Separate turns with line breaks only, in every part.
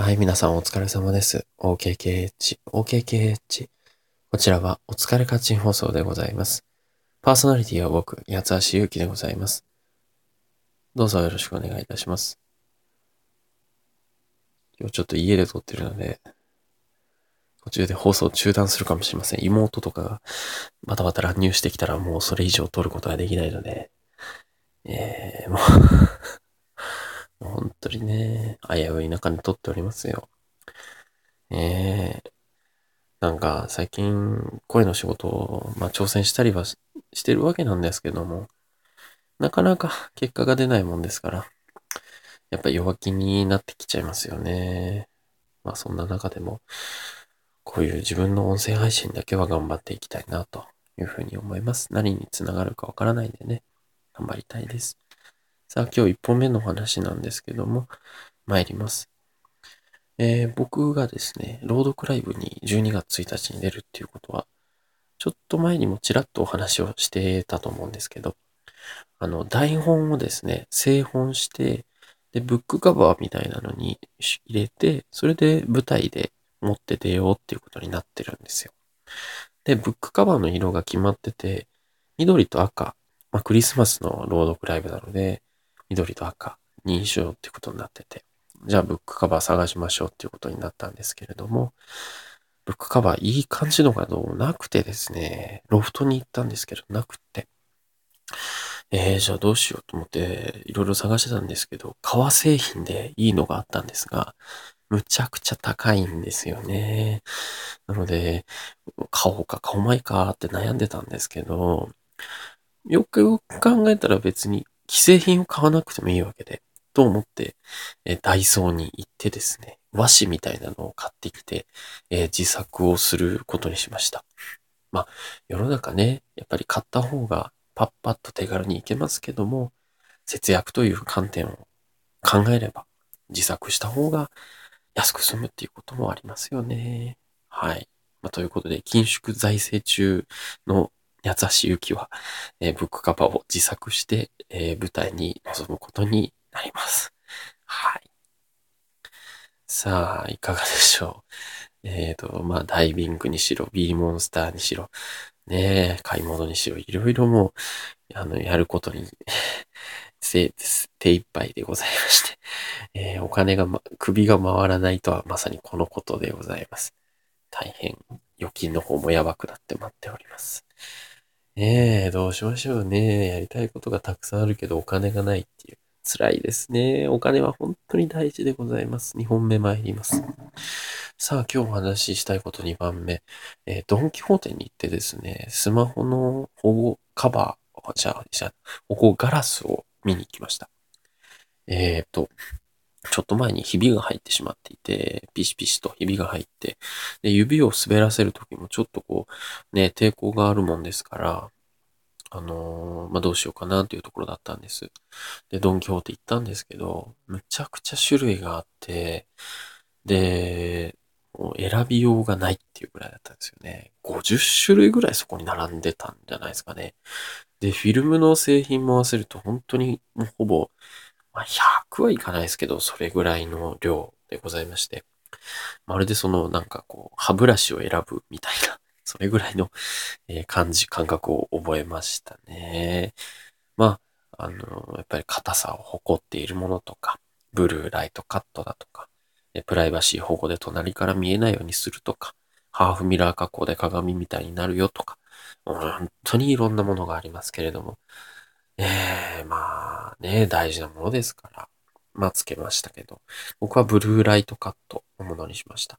はい、皆さんお疲れ様です。OKKH、OKKH。こちらはお疲れカチン放送でございます。パーソナリティは僕、八橋ゆうきでございます。どうぞよろしくお願いいたします。今日ちょっと家で撮ってるので、途中で放送中断するかもしれません。妹とかがバタバタ乱入してきたらもうそれ以上撮ることができないので、えー、もう もう本当にね、危うい中に撮っておりますよ。えー、なんか最近声の仕事を、まあ、挑戦したりはしてるわけなんですけども、なかなか結果が出ないもんですから、やっぱ弱気になってきちゃいますよね。まあそんな中でも、こういう自分の音声配信だけは頑張っていきたいなというふうに思います。何につながるかわからないんでね、頑張りたいです。さあ今日一本目の話なんですけども、参ります。えー僕がですね、朗読ライブに12月1日に出るっていうことは、ちょっと前にもちらっとお話をしてたと思うんですけど、あの、台本をですね、製本して、で、ブックカバーみたいなのに入れて、それで舞台で持って出ようっていうことになってるんですよ。で、ブックカバーの色が決まってて、緑と赤、まあ、クリスマスの朗読ライブなので、緑と赤にしようってことになってて、じゃあブックカバー探しましょうっていうことになったんですけれども、ブックカバーいい感じのがどうなくてですね、ロフトに行ったんですけど、なくって。えー、じゃあどうしようと思って、いろいろ探してたんですけど、革製品でいいのがあったんですが、むちゃくちゃ高いんですよね。なので、買おうか買おうまいかって悩んでたんですけど、よくよく考えたら別に既製品を買わなくてもいいわけで、と思って、えダイソーに行ってですね、和紙みたいなのを買ってきて、えー自作をすることにしました。まあ、世の中ね、やっぱり買った方がパッパッと手軽にいけますけども、節約という観点を考えれば、自作した方が安く済むっていうこともありますよね。はい。まあ、ということで、緊縮財政中の八橋ゆきは、えーブックカバーを自作して、えー舞台に臨むことになります。はい。さあ、いかがでしょう。えっ、と、まあ、ダイビングにしろ、ビーモンスターにしろ、ねえ、買い物にしろ、いろいろもう、あの、やることに、せ手一杯でございまして、えーお金が、ま、首が回らないとはまさにこのことでございます。大変、預金の方もやばくなって待っております。ねえ、どうしましょうね。やりたいことがたくさんあるけどお金がないっていう。辛いですね。お金は本当に大事でございます。2本目参ります。さあ、今日お話ししたいこと2番目。えードンキホーテに行ってですね、スマホの保護カバー、じゃあ、じゃあ、保護ガラスを見に行きました。えっ、と、ちょっと前にひびが入ってしまっていて、ピシピシとひびが入って、で、指を滑らせるときもちょっとこう、ね、抵抗があるもんですから、あのーまあ、どうしようかなというところだったんです。で、ドンキホーテ行ったんですけど、むちゃくちゃ種類があって、で、もう選びようがないっていうぐらいだったんですよね。50種類ぐらいそこに並んでたんじゃないですかね。で、フィルムの製品も合わせると本当にもうほぼ、まあ、100はいかないですけど、それぐらいの量でございまして。まるでそのなんかこう、歯ブラシを選ぶみたいな、それぐらいの、え感じ、感覚を覚えましたね。まあ、あの、やっぱり硬さを誇っているものとか、ブルーライトカットだとか、えプライバシー保護で隣から見えないようにするとか、ハーフミラー加工で鏡みたいになるよとか、本当にいろんなものがありますけれども、ええまあね、大事なものですから、まあつけましたけど、僕はブルーライトカットのものにしました。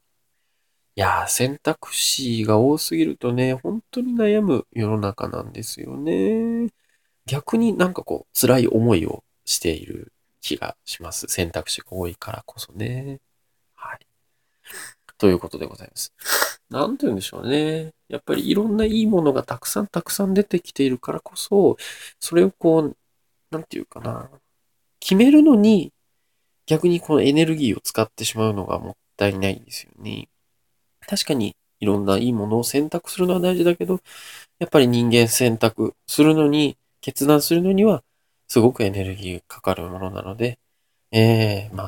いや、選択肢が多すぎるとね、本当に悩む世の中なんですよね。逆になんかこう、辛い思いをしている気がします。選択肢が多いからこそね。はい。ということでございます。なんて言うんでしょうね。やっぱりいろんないいものがたくさんたくさん出てきているからこそ、それをこう、なんていうかな。決めるのに、逆にこのエネルギーを使ってしまうのがもったいないんですよね。確かにいろんないいものを選択するのは大事だけど、やっぱり人間選択するのに、決断するのには、すごくエネルギーかかるものなので、ええま